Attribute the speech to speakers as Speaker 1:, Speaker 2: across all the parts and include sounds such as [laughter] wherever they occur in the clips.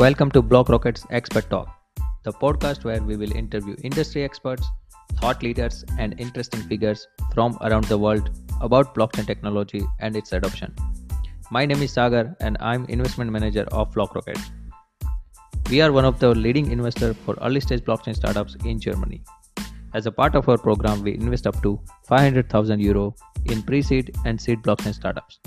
Speaker 1: Welcome to Block Rockets Expert Talk, the podcast where we will interview industry experts, thought leaders, and interesting figures from around the world about blockchain technology and its adoption. My name is Sagar, and I'm investment manager of Block Rocket. We are one of the leading investors for early stage blockchain startups in Germany. As a part of our program, we invest up to 500,000 euro in pre-seed and seed blockchain startups.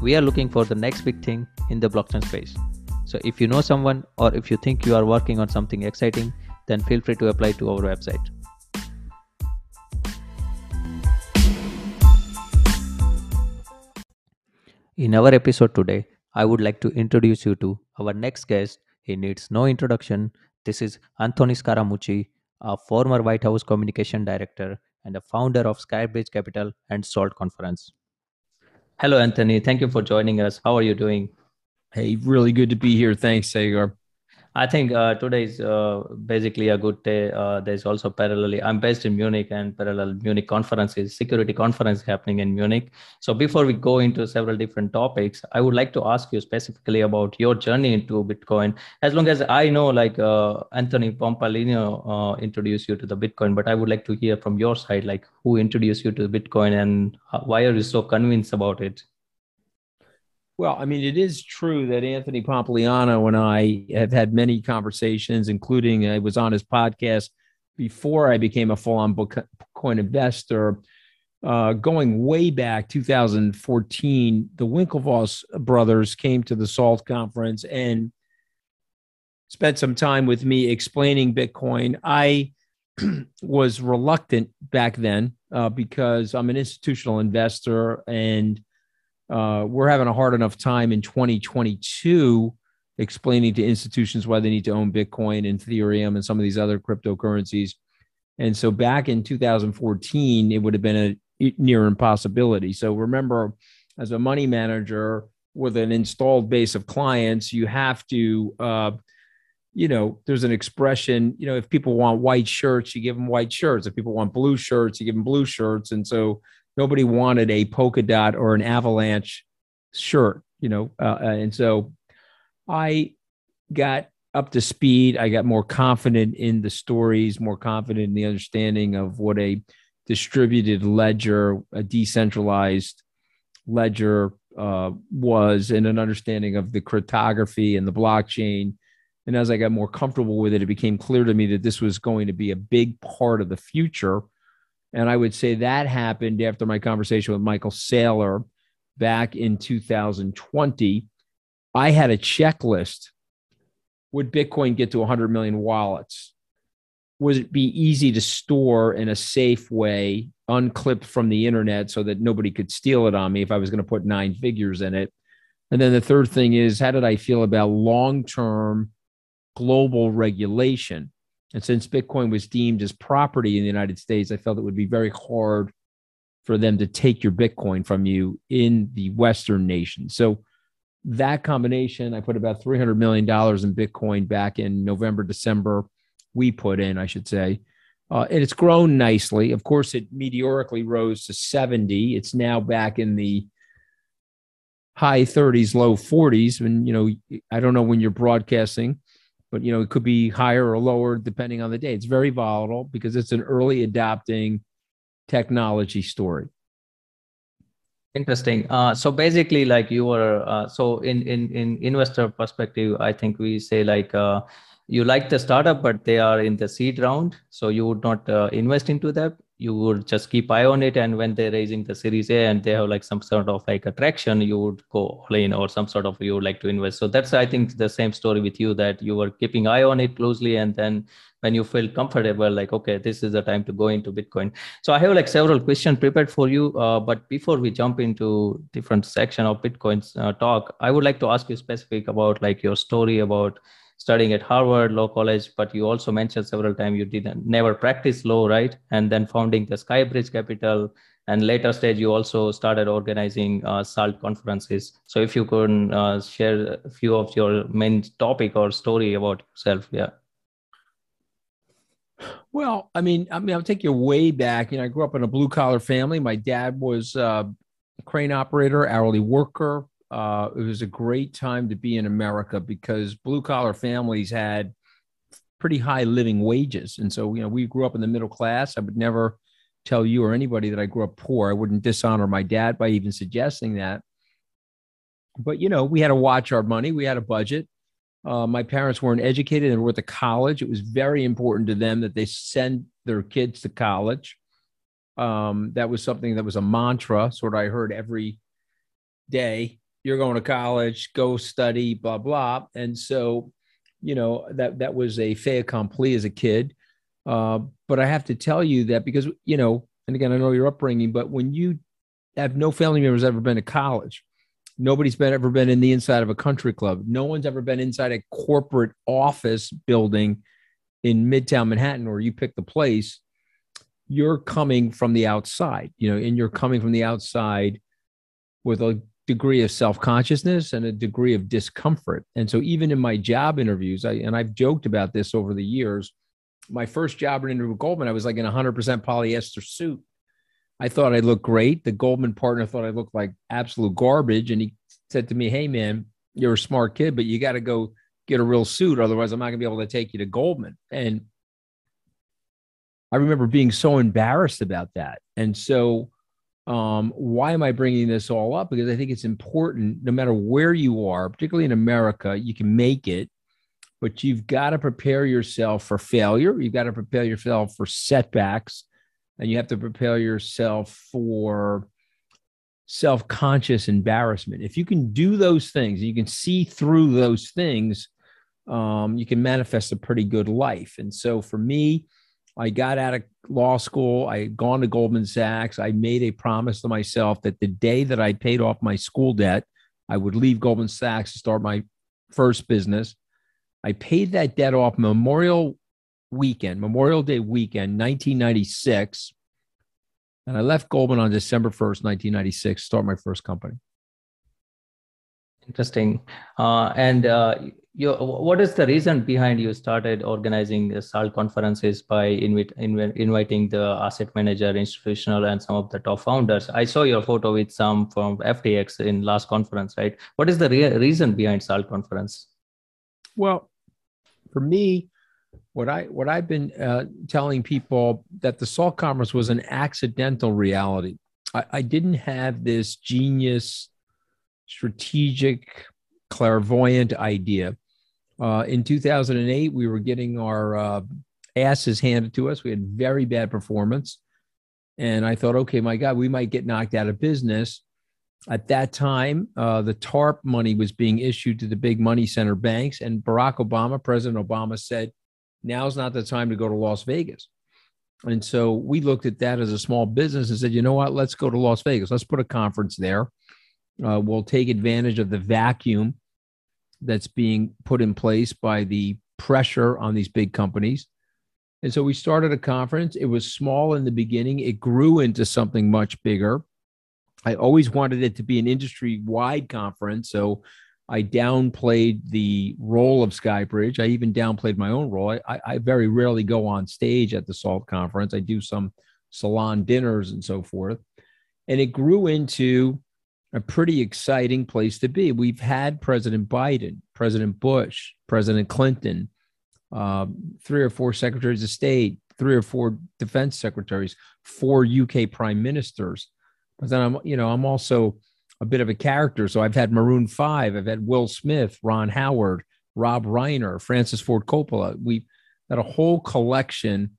Speaker 1: We are looking for the next big thing in the blockchain space. So if you know someone or if you think you are working on something exciting, then feel free to apply to our website. In our episode today, I would like to introduce you to our next guest. He needs no introduction. This is Anthony Scaramucci, a former White House communication director and a founder of Skybridge Capital and SALT Conference. Hello, Anthony. Thank you for joining us. How are you doing?
Speaker 2: Hey, really good to be here. Thanks, Sagar.
Speaker 1: I think uh, today is uh, basically a good day. Uh, there's also parallelly, I'm based in Munich and parallel Munich conferences, security conference happening in Munich. So before we go into several different topics, I would like to ask you specifically about your journey into Bitcoin. As long as I know, like uh, Anthony Pompliano uh, introduced you to the Bitcoin, but I would like to hear from your side, like who introduced you to Bitcoin and why are you so convinced about it?
Speaker 2: Well, I mean, it is true that Anthony Pompliano and I have had many conversations, including I was on his podcast before I became a full on Bitcoin investor. Uh, going way back 2014, the Winklevoss brothers came to the SALT conference and spent some time with me explaining Bitcoin. I [clears throat] was reluctant back then uh, because I'm an institutional investor and uh, we're having a hard enough time in 2022 explaining to institutions why they need to own Bitcoin and Ethereum and some of these other cryptocurrencies. And so back in 2014, it would have been a near impossibility. So remember, as a money manager with an installed base of clients, you have to, uh, you know, there's an expression, you know, if people want white shirts, you give them white shirts. If people want blue shirts, you give them blue shirts. And so nobody wanted a polka dot or an avalanche shirt, you know. Uh, uh, and so I got up to speed. I got more confident in the stories, more confident in the understanding of what a distributed ledger, a decentralized ledger uh, was, and an understanding of the cryptography and the blockchain. And as I got more comfortable with it, it became clear to me that this was going to be a big part of the future and I would say that happened after my conversation with Michael Saylor back in 2020. I had a checklist. Would Bitcoin get to 100 million wallets? Would it be easy to store in a safe way, unclipped from the internet so that nobody could steal it on me if I was going to put nine figures in it? And then the third thing is, how did I feel about long term global regulation? And since Bitcoin was deemed as property in the United States, I felt it would be very hard for them to take your Bitcoin from you in the Western nations. So that combination, I put about $300 million in Bitcoin back in November, December. We put in, I should say. Uh, and it's grown nicely. Of course, it meteorically rose to 70. It's now back in the high 30s, low 40s. And, you know, I don't know when you're broadcasting but you know it could be higher or lower depending on the day. It's very volatile because it's an early adopting technology story.
Speaker 1: Interesting. Uh, so basically, like you were, uh, so in in in investor perspective, I think we say like uh, you like the startup, but they are in the seed round, so you would not uh, invest into that you would just keep eye on it and when they're raising the series a and they have like some sort of like attraction you would go all in or some sort of you would like to invest. So that's i think the same story with you that you were keeping eye on it closely and then when you feel comfortable like okay this is the time to go into bitcoin. So i have like several questions prepared for you uh, but before we jump into different section of bitcoin's uh, talk i would like to ask you specific about like your story about studying at Harvard Law College, but you also mentioned several times you didn't never practice law, right? And then founding the Skybridge Capital, and later stage you also started organizing uh, SALT conferences. So if you could uh, share a few of your main topic or story about yourself, yeah.
Speaker 2: Well, I mean, I mean, I'll take you way back. You know, I grew up in a blue collar family. My dad was uh, a crane operator, hourly worker. Uh, it was a great time to be in America because blue collar families had pretty high living wages. And so, you know, we grew up in the middle class. I would never tell you or anybody that I grew up poor. I wouldn't dishonor my dad by even suggesting that. But, you know, we had to watch our money, we had a budget. Uh, my parents weren't educated and were at the college. It was very important to them that they send their kids to college. Um, that was something that was a mantra, sort of I heard every day. You're going to college, go study, blah blah. And so, you know, that that was a fait accompli as a kid. Uh, but I have to tell you that because you know, and again, I know your upbringing, but when you have no family members ever been to college, nobody's been ever been in the inside of a country club, no one's ever been inside a corporate office building in Midtown Manhattan, or you pick the place you're coming from the outside, you know, and you're coming from the outside with a degree of self-consciousness and a degree of discomfort. And so even in my job interviews, I, and I've joked about this over the years, my first job interview with Goldman, I was like in a 100% polyester suit. I thought I looked great. The Goldman partner thought I looked like absolute garbage. And he said to me, Hey, man, you're a smart kid, but you got to go get a real suit. Otherwise, I'm not going to be able to take you to Goldman. And I remember being so embarrassed about that. And so, um, why am I bringing this all up? Because I think it's important, no matter where you are, particularly in America, you can make it, but you've got to prepare yourself for failure. You've got to prepare yourself for setbacks, and you have to prepare yourself for self conscious embarrassment. If you can do those things, you can see through those things, um, you can manifest a pretty good life. And so, for me, I got out of law school. I had gone to Goldman Sachs. I made a promise to myself that the day that I paid off my school debt, I would leave Goldman Sachs to start my first business. I paid that debt off Memorial weekend, Memorial Day weekend, 1996. And I left Goldman on December 1st, 1996, to start my first company.
Speaker 1: Interesting. Uh, and uh, you, what is the reason behind you started organizing SALT conferences by invite, inv- inviting the asset manager, institutional, and some of the top founders? I saw your photo with some from FTX in last conference, right? What is the re- reason behind SALT conference?
Speaker 2: Well, for me, what I what I've been uh, telling people that the SALT conference was an accidental reality. I, I didn't have this genius, strategic, clairvoyant idea uh, in 2008, we were getting our uh, asses handed to us. We had very bad performance. And I thought, okay, my God, we might get knocked out of business. At that time, uh, the TARP money was being issued to the big money center banks. And Barack Obama, President Obama said, now's not the time to go to Las Vegas. And so we looked at that as a small business and said, you know what, let's go to Las Vegas. Let's put a conference there. Uh, we'll take advantage of the vacuum that's being put in place by the pressure on these big companies. And so we started a conference. It was small in the beginning, it grew into something much bigger. I always wanted it to be an industry wide conference. So I downplayed the role of Skybridge. I even downplayed my own role. I, I very rarely go on stage at the SALT conference. I do some salon dinners and so forth. And it grew into a pretty exciting place to be. We've had President Biden, President Bush, President Clinton, um, three or four secretaries of state, three or four defense secretaries, four UK prime ministers. But then I'm, you know, I'm also a bit of a character. So I've had Maroon Five, I've had Will Smith, Ron Howard, Rob Reiner, Francis Ford Coppola. We've had a whole collection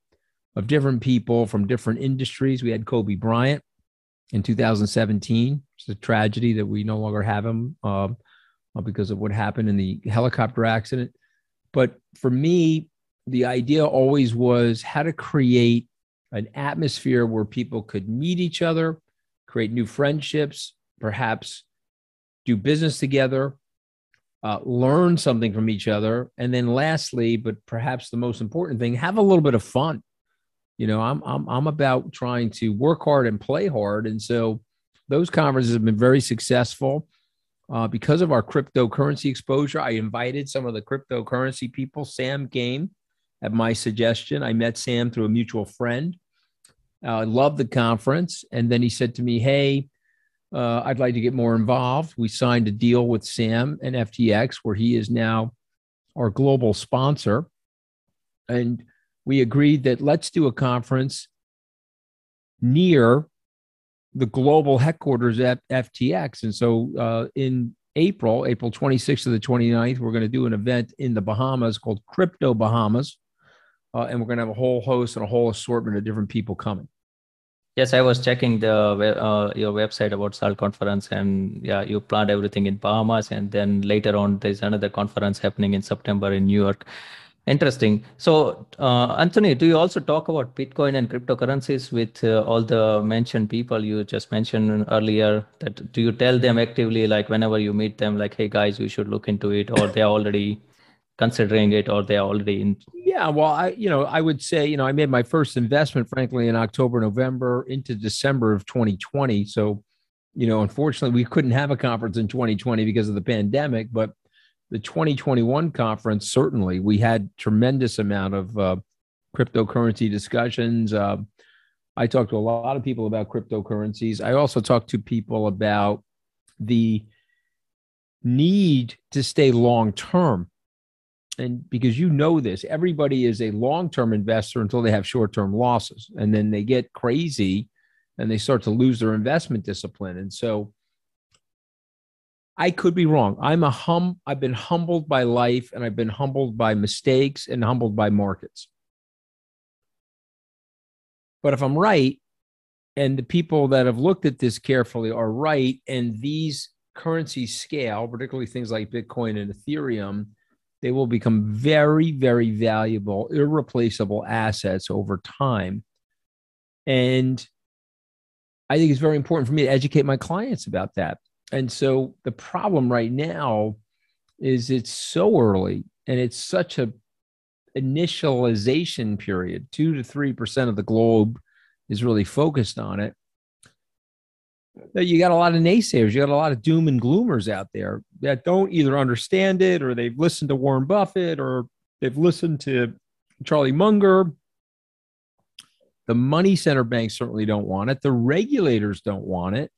Speaker 2: of different people from different industries. We had Kobe Bryant in 2017. It's a tragedy that we no longer have him uh, because of what happened in the helicopter accident. But for me, the idea always was how to create an atmosphere where people could meet each other, create new friendships, perhaps do business together, uh, learn something from each other. And then lastly, but perhaps the most important thing, have a little bit of fun. You know, I'm I'm I'm about trying to work hard and play hard, and so those conferences have been very successful. Uh, because of our cryptocurrency exposure, I invited some of the cryptocurrency people. Sam came at my suggestion. I met Sam through a mutual friend. Uh, I loved the conference, and then he said to me, "Hey, uh, I'd like to get more involved. We signed a deal with Sam and FTX where he is now our global sponsor. And we agreed that let's do a conference near the global headquarters at FTX. And so uh, in April, April 26th to the 29th, we're going to do an event in the Bahamas called Crypto Bahamas. Uh, and we're going to have a whole host and a whole assortment of different people coming.
Speaker 1: Yes, I was checking the uh, your website about SALT conference, and yeah, you planned everything in Bahamas, and then later on, there's another conference happening in September in New York. Interesting. So, uh, Anthony, do you also talk about Bitcoin and cryptocurrencies with uh, all the mentioned people you just mentioned earlier? That do you tell them actively, like whenever you meet them, like, "Hey guys, you should look into it," or they're already considering it, or they're already in?
Speaker 2: Yeah, well, I you know I would say you know I made my first investment, frankly, in October, November into December of 2020. So, you know, unfortunately, we couldn't have a conference in 2020 because of the pandemic, but the 2021 conference certainly we had tremendous amount of uh, cryptocurrency discussions. Uh, I talked to a lot of people about cryptocurrencies. I also talked to people about the need to stay long term and because you know this, everybody is a long term investor until they have short term losses. And then they get crazy and they start to lose their investment discipline. And so I could be wrong. I'm a hum, I've been humbled by life and I've been humbled by mistakes and humbled by markets. But if I'm right, and the people that have looked at this carefully are right, and these currencies scale, particularly things like Bitcoin and Ethereum, they will become very, very valuable, irreplaceable assets over time. And I think it's very important for me to educate my clients about that. And so the problem right now is it's so early and it's such a initialization period. Two to three percent of the globe is really focused on it you got a lot of naysayers. You got a lot of doom and gloomers out there that don't either understand it or they've listened to Warren Buffett or they've listened to Charlie Munger. The money center banks certainly don't want it. The regulators don't want it.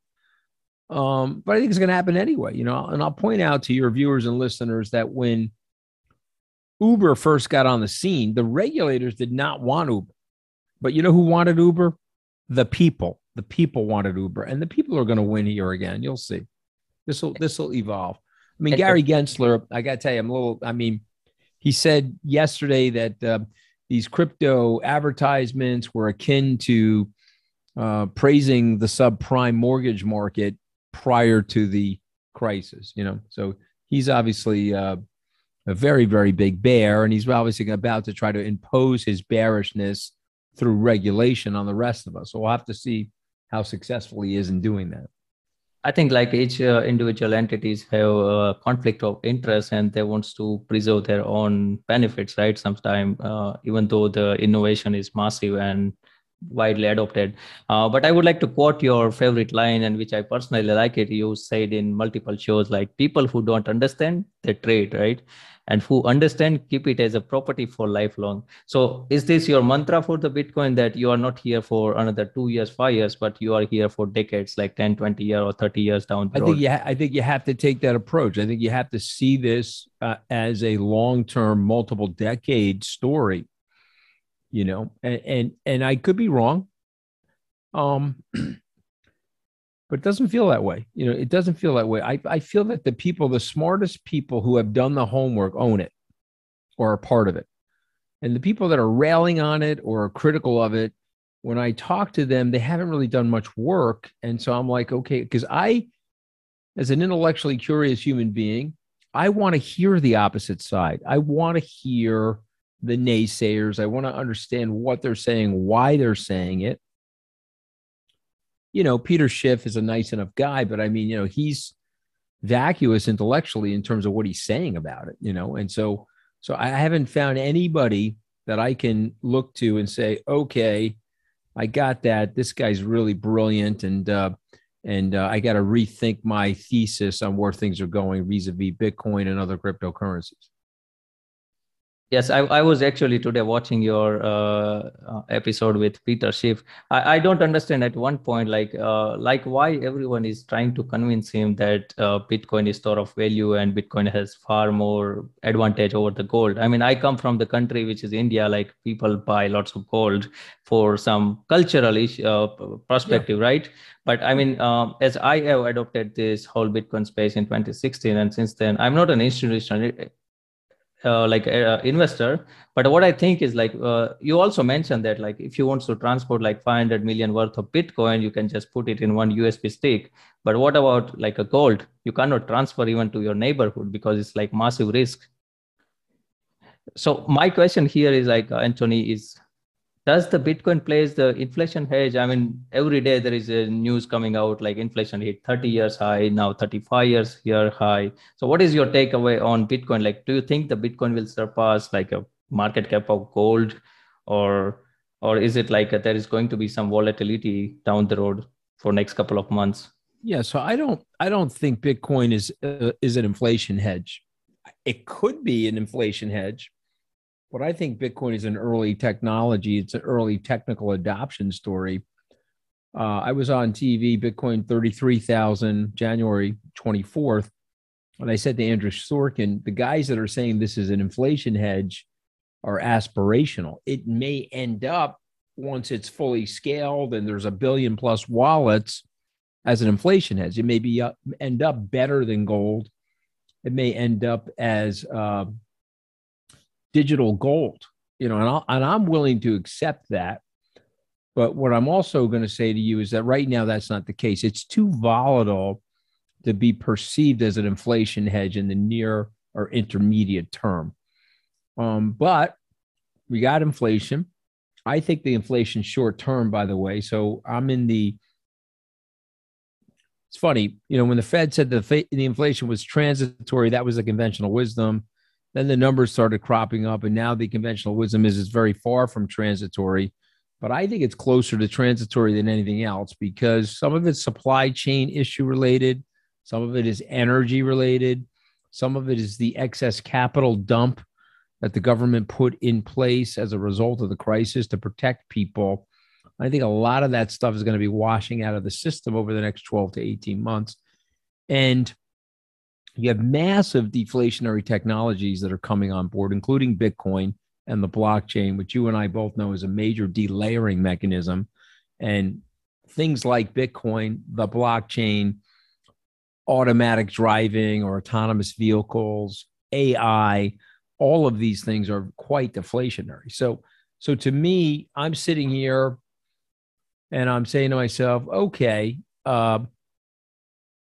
Speaker 2: Um, but I think it's going to happen anyway, you know. And I'll point out to your viewers and listeners that when Uber first got on the scene, the regulators did not want Uber. But you know who wanted Uber? The people the people wanted Uber, and the people are going to win here again. You'll see. This will this will evolve. I mean, Gary Gensler, I got to tell you, I'm a little. I mean, he said yesterday that uh, these crypto advertisements were akin to uh, praising the subprime mortgage market prior to the crisis. You know, so he's obviously uh, a very very big bear, and he's obviously about to try to impose his bearishness through regulation on the rest of us. So we'll have to see how successful he is in doing that.
Speaker 1: I think like each uh, individual entities have a conflict of interest and they wants to preserve their own benefits, right? Sometimes, uh, even though the innovation is massive and widely adopted. Uh, but I would like to quote your favorite line, and which I personally like it. You said in multiple shows, like people who don't understand, they trade, right? and who understand keep it as a property for lifelong so is this your mantra for the bitcoin that you are not here for another two years five years but you are here for decades like 10 20 years or 30 years down the
Speaker 2: I
Speaker 1: road
Speaker 2: think yeah i think you have to take that approach i think you have to see this uh, as a long-term multiple decade story you know and and, and i could be wrong um [clears throat] but it doesn't feel that way. You know, it doesn't feel that way. I, I feel that the people, the smartest people who have done the homework own it or are part of it. And the people that are railing on it or are critical of it, when I talk to them, they haven't really done much work. And so I'm like, okay, because I, as an intellectually curious human being, I want to hear the opposite side. I want to hear the naysayers. I want to understand what they're saying, why they're saying it you know, Peter Schiff is a nice enough guy, but I mean, you know, he's vacuous intellectually in terms of what he's saying about it, you know, and so so I haven't found anybody that I can look to and say, okay, I got that. This guy's really brilliant, and uh, and uh, I got to rethink my thesis on where things are going vis-a-vis Bitcoin and other cryptocurrencies.
Speaker 1: Yes, I, I was actually today watching your uh, uh, episode with Peter Schiff. I, I don't understand at one point, like, uh, like why everyone is trying to convince him that uh, Bitcoin is store of value and Bitcoin has far more advantage over the gold. I mean, I come from the country which is India. Like, people buy lots of gold for some cultural issue, uh, perspective, yeah. right? But I mean, um, as I have adopted this whole Bitcoin space in 2016, and since then, I'm not an institutional uh, like uh, investor. But what i think is like uh, you also mentioned that like if you want to transport like 500 million worth of bitcoin you can just put it in one usb stick but what about like a gold? You cannot transfer even to your neighborhood because it's like massive risk. So my question here is like uh, anthony is does the bitcoin plays the inflation hedge? I mean every day there is a news coming out like inflation hit 30 years high now 35 years year high. So what is your takeaway on bitcoin? Like do you think the bitcoin will surpass like a market cap of gold? Or or is it like a, there is going to be some volatility down the road for next couple of months?
Speaker 2: Yeah so i don't i don't think bitcoin is uh, is an inflation hedge. It could be an inflation hedge but I think Bitcoin is an early technology. It's an early technical adoption story. Uh, I was on TV, Bitcoin 33,000, January 24th. And I said to Andrew Sorkin, the guys that are saying this is an inflation hedge are aspirational. It may end up once it's fully scaled and there's a billion plus wallets as an inflation hedge. It may be uh, end up better than gold. It may end up as uh, digital gold, you know, and, i and I'm willing to accept that. But what I'm also going to say to you is that right now that's not the case. It's too volatile to be perceived as an inflation hedge in the near or intermediate term. Um, but we got inflation. I think the inflation short term, by the way. So I'm in the. It's funny, you know, when the Fed said the the inflation was transitory, that was the conventional wisdom. Then the numbers started cropping up, and now the conventional wisdom is it's very far from transitory. But I think it's closer to transitory than anything else because some of it's supply chain issue related, some of it is energy related, some of it is the excess capital dump that the government put in place as a result of the crisis to protect people. I think a lot of that stuff is going to be washing out of the system over the next 12 to 18 months. And you have massive deflationary technologies that are coming on board, including Bitcoin and the blockchain, which you and I both know is a major delayering mechanism. And things like Bitcoin, the blockchain, automatic driving or autonomous vehicles, AI, all of these things are quite deflationary. So, so to me, I'm sitting here and I'm saying to myself, okay, uh,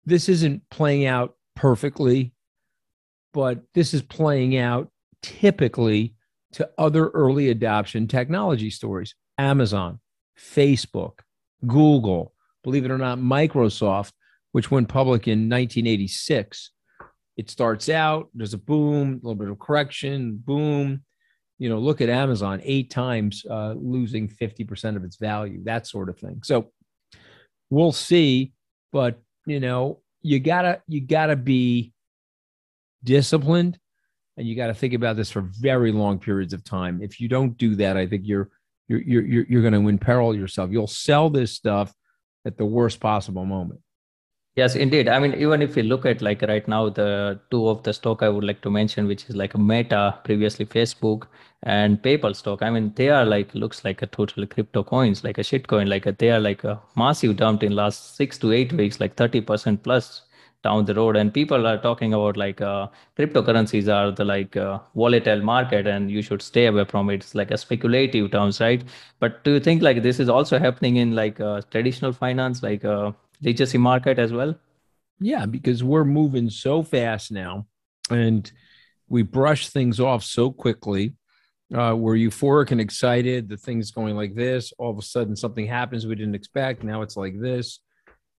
Speaker 2: this isn't playing out perfectly, but this is playing out typically to other early adoption technology stories Amazon, Facebook, Google, believe it or not, Microsoft, which went public in 1986. It starts out, there's a boom, a little bit of correction, boom. You know, look at Amazon, eight times uh, losing 50% of its value, that sort of thing. So we'll see. But, you know, you gotta you gotta be disciplined and you got to think about this for very long periods of time. If you don't do that, I think you're you're you're you're going to imperil yourself. You'll sell this stuff at the worst possible moment.
Speaker 1: Yes, indeed. I mean, even if we look at like right now, the two of the stock I would like to mention, which is like a Meta, previously Facebook, and PayPal stock. I mean, they are like looks like a total crypto coins, like a shit coin. Like a, they are like a massive dump in last six to eight weeks, like thirty percent plus down the road and people are talking about like uh, cryptocurrencies are the like uh, volatile market and you should stay away from it it's like a speculative terms right but do you think like this is also happening in like uh, traditional finance like uh, literacy market as well
Speaker 2: yeah because we're moving so fast now and we brush things off so quickly uh, we're euphoric and excited the thing's going like this all of a sudden something happens we didn't expect now it's like this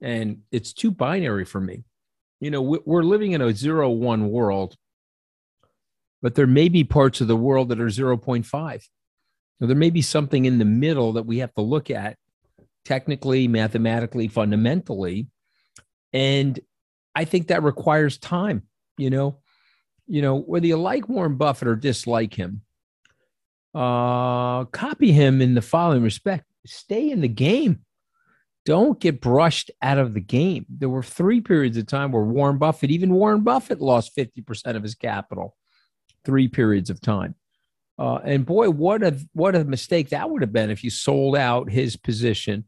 Speaker 2: and it's too binary for me you know, we're living in a zero one world, but there may be parts of the world that are 0.5. So there may be something in the middle that we have to look at technically, mathematically, fundamentally. And I think that requires time, you know. You know, whether you like Warren Buffett or dislike him, uh, copy him in the following respect stay in the game. Don't get brushed out of the game. There were three periods of time where Warren Buffett, even Warren Buffett, lost 50% of his capital, three periods of time. Uh, and boy, what a what a mistake that would have been if you sold out his position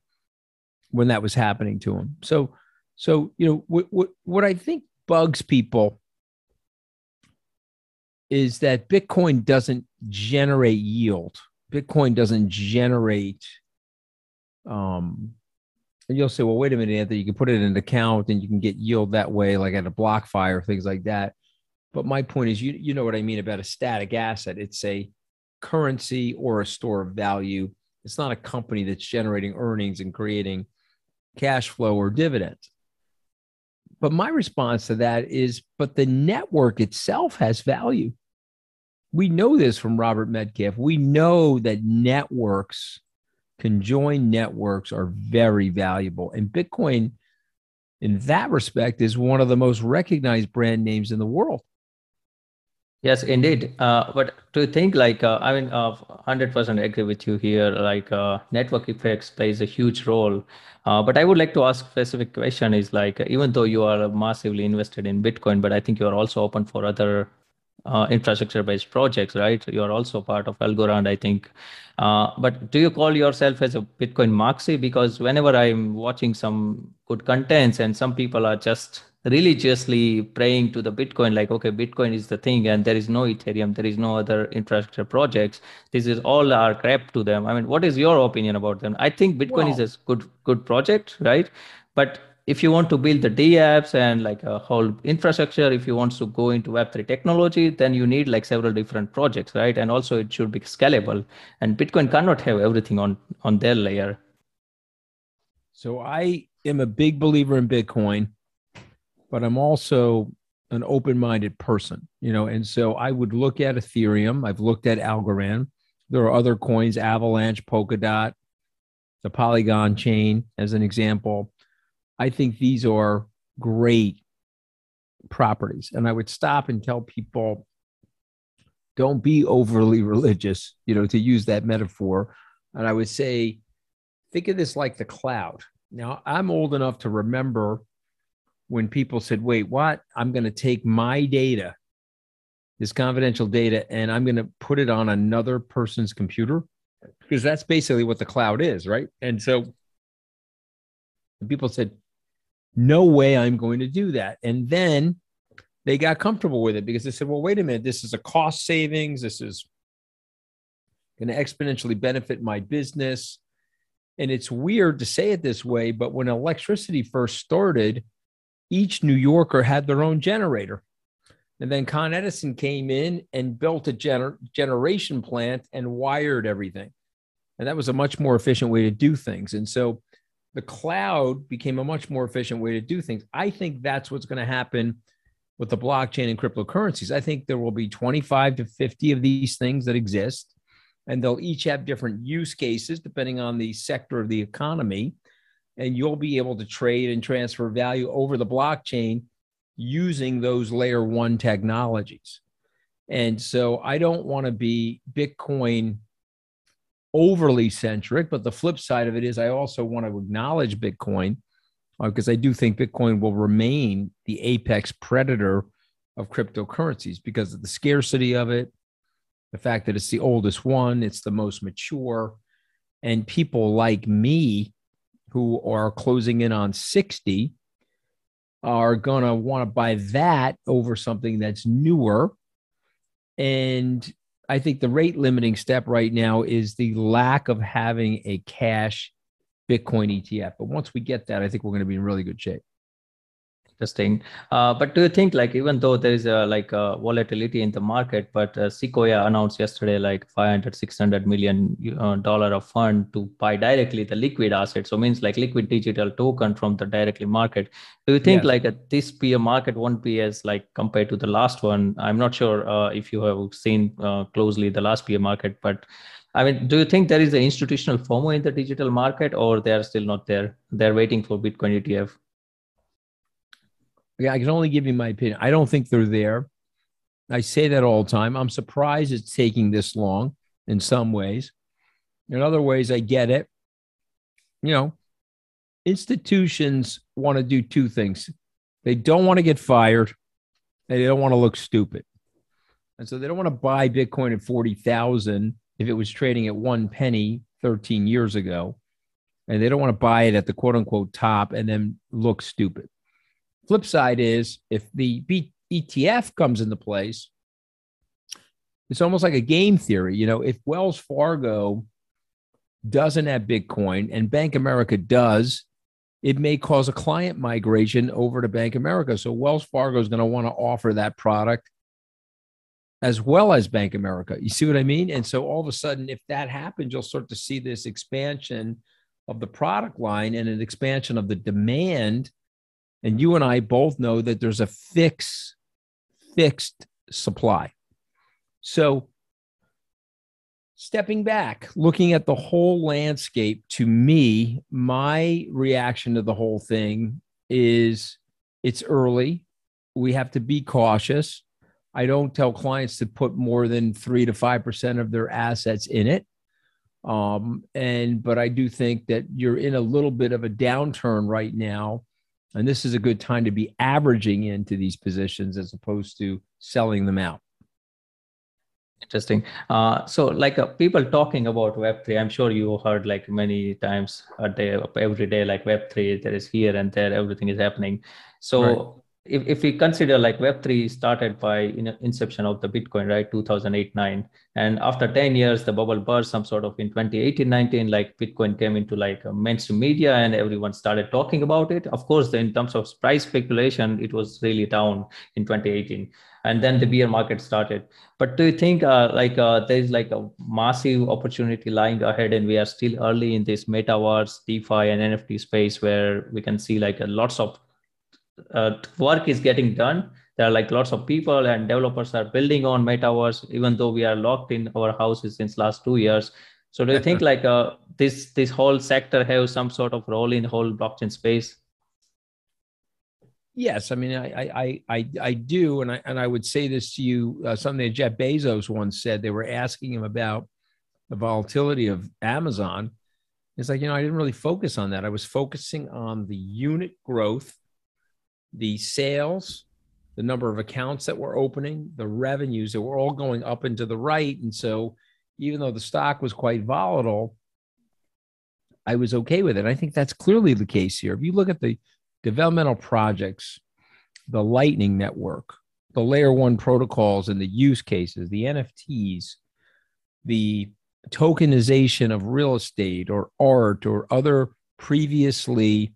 Speaker 2: when that was happening to him. So, so you know what what, what I think bugs people is that Bitcoin doesn't generate yield. Bitcoin doesn't generate. Um, and you'll say, well, wait a minute, Anthony, you can put it in an account and you can get yield that way, like at a BlockFi or things like that. But my point is, you you know what I mean about a static asset. It's a currency or a store of value. It's not a company that's generating earnings and creating cash flow or dividends. But my response to that is, but the network itself has value. We know this from Robert Metcalfe. We know that networks, conjoined networks, are very valuable. And Bitcoin, in that respect, is one of the most recognized brand names in the world.
Speaker 1: Yes, indeed. Uh, but to think like, uh, I mean, uh, 100% agree with you here. Like, uh, network effects plays a huge role. Uh, but I would like to ask specific question is like, even though you are massively invested in Bitcoin, but I think you are also open for other uh, infrastructure based projects, right? You are also part of Algorand, I think. But do you call yourself as a Bitcoin maxi? Because whenever I'm watching some good contents and some people are just religiously praying to the Bitcoin, like, okay, Bitcoin is the thing, and there is no Ethereum, there is no other infrastructure projects. This is all our crap to them. I mean, what is your opinion about them? I think Bitcoin well, is a good good project, right? But if you want to build the dApps and like a whole infrastructure, if you want to go into Web3 technology, then you need like several different projects, right? And also it should be scalable. And Bitcoin cannot have everything on on their layer.
Speaker 2: So I am a big believer in Bitcoin, but I'm also an open-minded person, you know, and so I would look at Ethereum. I've looked at Algorand. There are other coins, Avalanche, Polkadot, the Polygon chain, as an example. I think these are great properties. And I would stop and tell people don't be overly [laughs] religious, you know, to use that metaphor. And I would say, think of this like the cloud. Now, I'm old enough to remember when people said, wait, what? I'm going to take my data, this confidential data, and I'm going to put it on another person's computer. Because that's basically what the cloud is, right? And so people said, no way I'm going to do that. And then they got comfortable with it because they said, well, wait a minute, this is a cost savings. This is going to exponentially benefit my business. And it's weird to say it this way, but when electricity first started, each New Yorker had their own generator. And then Con Edison came in and built a gener- generation plant and wired everything. And that was a much more efficient way to do things. And so the cloud became a much more efficient way to do things. I think that's what's going to happen with the blockchain and cryptocurrencies. I think there will be 25 to 50 of these things that exist, and they'll each have different use cases depending on the sector of the economy. And you'll be able to trade and transfer value over the blockchain using those layer one technologies. And so I don't want to be Bitcoin overly centric. But the flip side of it is, I also want to acknowledge Bitcoin because uh, I do think Bitcoin will remain the apex predator of cryptocurrencies because of the scarcity of it, the fact that it's the oldest one, it's the most mature. And people like me who are closing in on 60 are going to want to buy that over something that's newer and I think the rate limiting step right now is the lack of having a cash Bitcoin ETF. But once we get that, I think we're going to be in really good shape
Speaker 1: interesting. Uh, but do you think like even though there is a like a volatility in the market, but uh, Sequoia announced yesterday like 500, 600 million uh, dollar of fund to buy directly the liquid asset. So means like liquid digital token from the directly market. Do you think yes. like a, this peer market won't be as like compared to the last one? I'm not sure uh, if you have seen uh, closely the last peer market, but I mean, do you think there is an institutional FOMO in the digital market, or they are still not there? They're waiting for Bitcoin ETF.
Speaker 2: I can only give you my opinion. I don't think they're there. I say that all the time. I'm surprised it's taking this long. in some ways. In other ways, I get it. You know, institutions want to do two things they don't want to get fired, and they don't want to look stupid. And so they don't want to buy Bitcoin at 40,000 if it was trading at one penny 13 years ago. And they don't want to buy it at the quote unquote top and then look stupid. Flip side is if the B- ETF comes into place, it's almost like a game theory. You know, if Wells Fargo doesn't have Bitcoin and Bank America does, it may cause a client migration over to Bank America. So Wells Fargo is going to want to offer that product as well as Bank America. You see what I mean? And so all of a sudden, if that happens, you'll start to see this expansion of the product line and an expansion of the demand. And you and I both know that there's a fix, fixed supply. So stepping back, looking at the whole landscape, to me, my reaction to the whole thing is it's early. We have to be cautious. I don't tell clients to put more than three to five percent of their assets in it. Um, and but I do think that you're in a little bit of a downturn right now, and this is a good time to be averaging into these positions as opposed to selling them out.
Speaker 1: Interesting. Uh, so, like uh, people talking about Web three, I'm sure you heard like many times a day, every day, like Web three. There is here and there, everything is happening. So. Right if, if we consider like web3 started by in inception of the bitcoin right 2008 9 and after 10 years the bubble burst some sort of in 2018 19 like bitcoin came into like mainstream media and everyone started talking about it. Of course in terms of price speculation it was really down in 2018 and then the bear market started. But do you think uh, like uh, there's like a massive opportunity lying ahead and we are still early in this metaverse defi and nft space where we can see like lots of uh, work is getting done. There are like lots of people and developers are building on metaverse even though we are locked in our houses since last two years. So do you think [laughs] like uh, this this whole sector has some sort of role in the whole blockchain space?
Speaker 2: Yes i mean i i i i do and i and i would say this to you uh, something that jeff bezos once said they were asking him about the volatility of amazon. It's like you know i didn't really focus on that. I was focusing on the unit growth the sales, the number of accounts that were opening, the revenues that were all going up and to the right. And so, even though the stock was quite volatile, I was okay with it. I think that's clearly the case here. If you look at the developmental projects, the Lightning Network, the layer one protocols and the use cases, the NFTs, the tokenization of real estate or art or other previously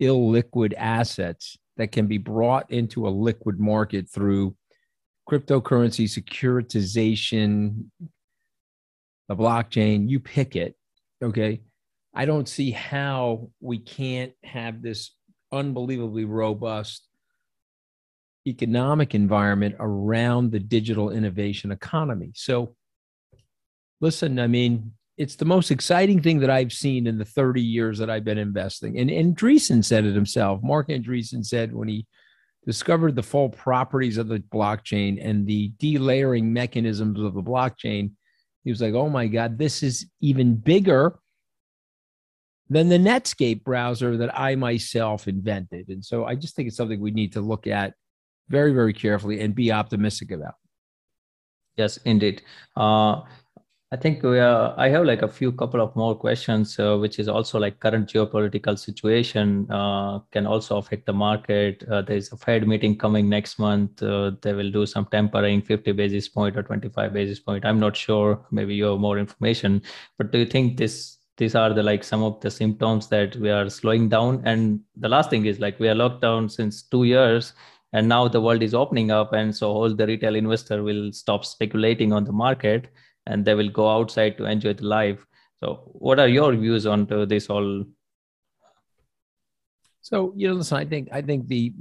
Speaker 2: illiquid assets that can be brought into a liquid market through cryptocurrency securitization, the blockchain, you pick it. Okay. I don't see how we can't have this unbelievably robust economic environment around the digital innovation economy. So, listen, I mean, it's the most exciting thing that I've seen in the 30 years that I've been investing. And Andreessen said it himself. Marc Andreessen said when he discovered the full properties of the blockchain and the delayering mechanisms of the blockchain, he was like, oh my God, this is even bigger than the Netscape browser that I myself invented. And so I just think it's something we need to look at very, very carefully and be optimistic about.
Speaker 1: Yes, indeed. Uh, I think we are, I have like a few couple of more questions, uh, which is also like current geopolitical situation uh, can also affect the market. Uh, there is a Fed meeting coming next month. Uh, they will do some tempering 50 basis point or 25 basis point. I'm not sure. Maybe you have more information. But do you think this these are the like some of the symptoms that we are slowing down? And the last thing is like we are locked down since two years and now the world is opening up and so all the retail investor will stop speculating on the market and they will go outside to enjoy the life. So what are your views on this all?
Speaker 2: So you know listen i think i think the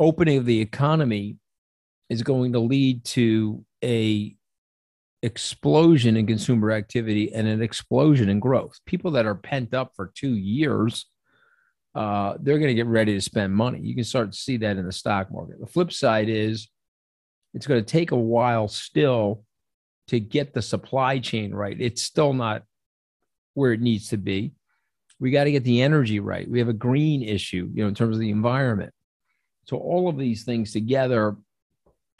Speaker 2: opening of the economy is going to lead to a explosion in consumer activity and an explosion in growth. People that are pent up for two years uh, they're going to get ready to spend money. You can start to see that in the stock market. The flip side is it's going to take a while still to get the supply chain right. It's still not where it needs to be. We got to get the energy right. We have a green issue, you know, in terms of the environment. So all of these things together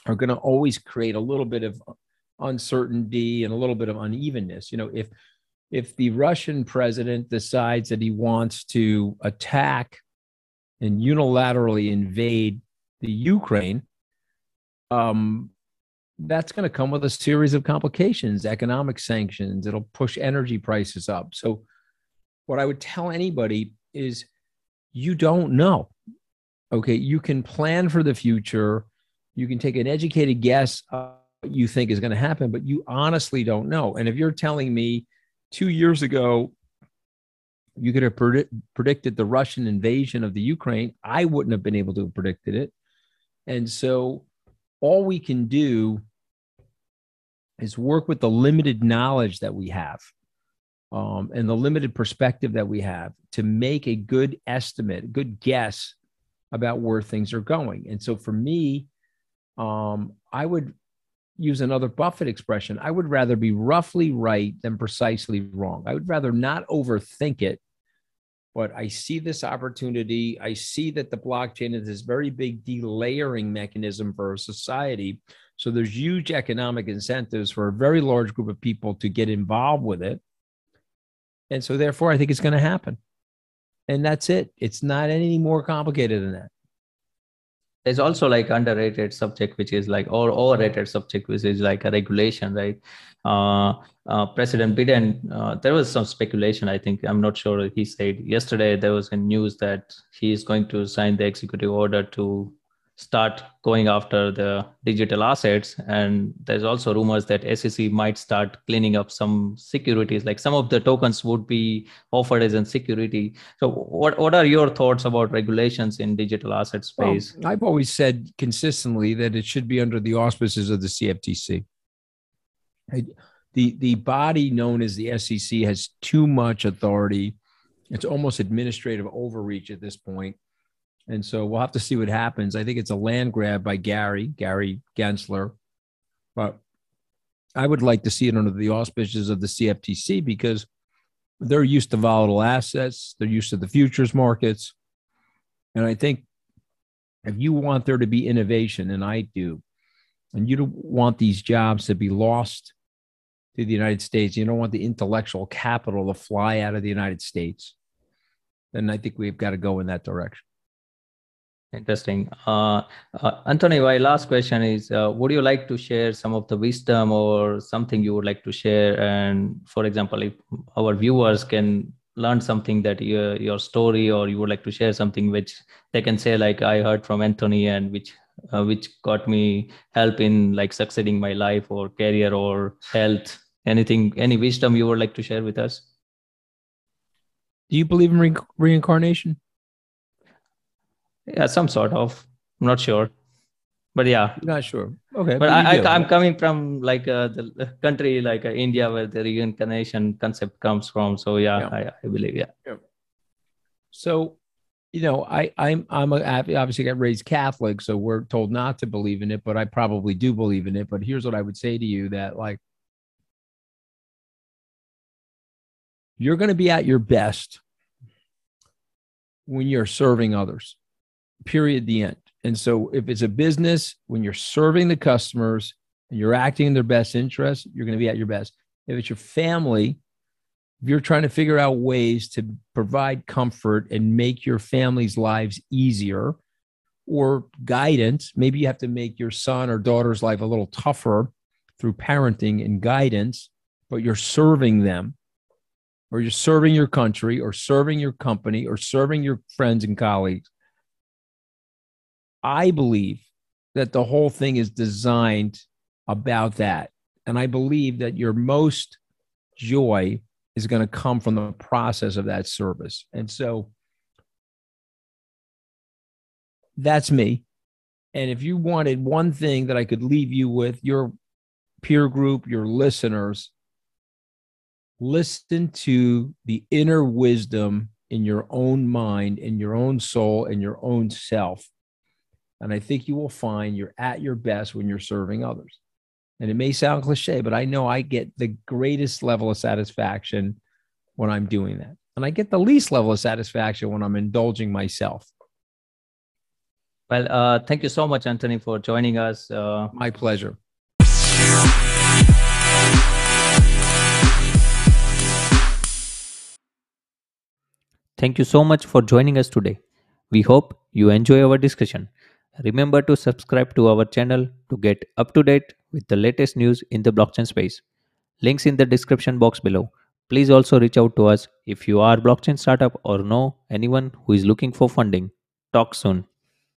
Speaker 2: are going to always create a little bit of uncertainty and a little bit of unevenness. You know, if if the Russian president decides that he wants to attack and unilaterally invade the Ukraine, um, that's going to come with a series of complications, economic sanctions. It'll push energy prices up. So, what I would tell anybody is you don't know. Okay. You can plan for the future, you can take an educated guess what you think is going to happen, but you honestly don't know. And if you're telling me two years ago, you could have predict, predicted the Russian invasion of the Ukraine, I wouldn't have been able to have predicted it. And so, all we can do is work with the limited knowledge that we have um, and the limited perspective that we have to make a good estimate, a good guess about where things are going. And so for me, um, I would use another Buffett expression. I would rather be roughly right than precisely wrong. I would rather not overthink it, but I see this opportunity. I see that the blockchain is this very big delayering mechanism for society so there's huge economic incentives for a very large group of people to get involved with it. And so therefore I think it's going to happen. And that's it. It's not any more complicated than that.
Speaker 1: There's also like underrated subject, which is like or overrated subject, which is like a regulation, right? Uh, uh, President Biden, uh, there was some speculation. I think I'm not sure. He said yesterday there was a news that he is going to sign the executive order to start going after the digital assets. And there's also rumors that sec might start cleaning up some securities like some of the tokens would be offered as a security. So what, what are your thoughts about regulations in digital asset space?
Speaker 2: Well, i've always said consistently that it should be under the auspices of the cftc the, the body known as the sec has too much authority. It's almost administrative overreach at this point and so we'll have to see what happens. I think it's a land grab by Gary, Gary Gensler. But I would like to see it under the auspices of the CFTC because they're used to volatile assets, they're used to the futures markets. And I think if you want there to be innovation, and I do, and you don't want these jobs to be lost to the United States, you don't want the intellectual capital to fly out of the United States, then I think we've got to go in that direction.
Speaker 1: Interesting. Uh, uh, Anthony, my last question is uh, Would you like to share some of the wisdom or something you would like to share? And for example, if our viewers can learn something that your, your story or you would like to share something which they can say, like, I heard from Anthony and which uh, which got me help in like succeeding my life or career or health anything any wisdom you would like to share with us
Speaker 2: do you believe in re- reincarnation
Speaker 1: yeah some sort of i'm not sure. But yeah.
Speaker 2: Not sure. Okay
Speaker 1: but, but I, I am coming from like uh, the country like uh, india where the reincarnation concept comes from. So yeah, yeah. I, I, believe yeah. yeah.
Speaker 2: So you know i i'm i'm a, obviously got raised catholic so we're told not to believe in it but i probably do believe in it. But here's what i would say to you that like you're going to be at your best when you're serving others period, the end. And so if it's a business, when you're serving the customers and you're acting in their best interest, you're going to be at your best. If it's your family, if you're trying to figure out ways to provide comfort and make your family's lives easier or guidance, maybe you have to make your son or daughter's life a little tougher through parenting and guidance, but you're serving them or you're serving your country or serving your company or serving your friends and colleagues I believe that the whole thing is designed about that. And I believe that your most joy is going to come from the process of that service. And so that's me. And if you wanted one thing that I could leave you with, your peer group, your listeners, listen to the inner wisdom in your own mind, in your own soul, in your own self and I think you will find you're at your best when you're serving others. And it may sound cliche, but I know I get the greatest level of satisfaction when I'm doing that. And I get the least level of satisfaction when I'm indulging myself.
Speaker 1: Well, uh, thank you so much, Anthony, for joining us. Uh,
Speaker 2: My pleasure.
Speaker 1: Thank you so much for joining us today. We hope you enjoy our discussion. Remember to subscribe to our channel to get up to date with the latest news in the blockchain space. Links in the description box below. Please also reach out to us if you are a blockchain startup or know anyone who is looking for funding. Talk soon.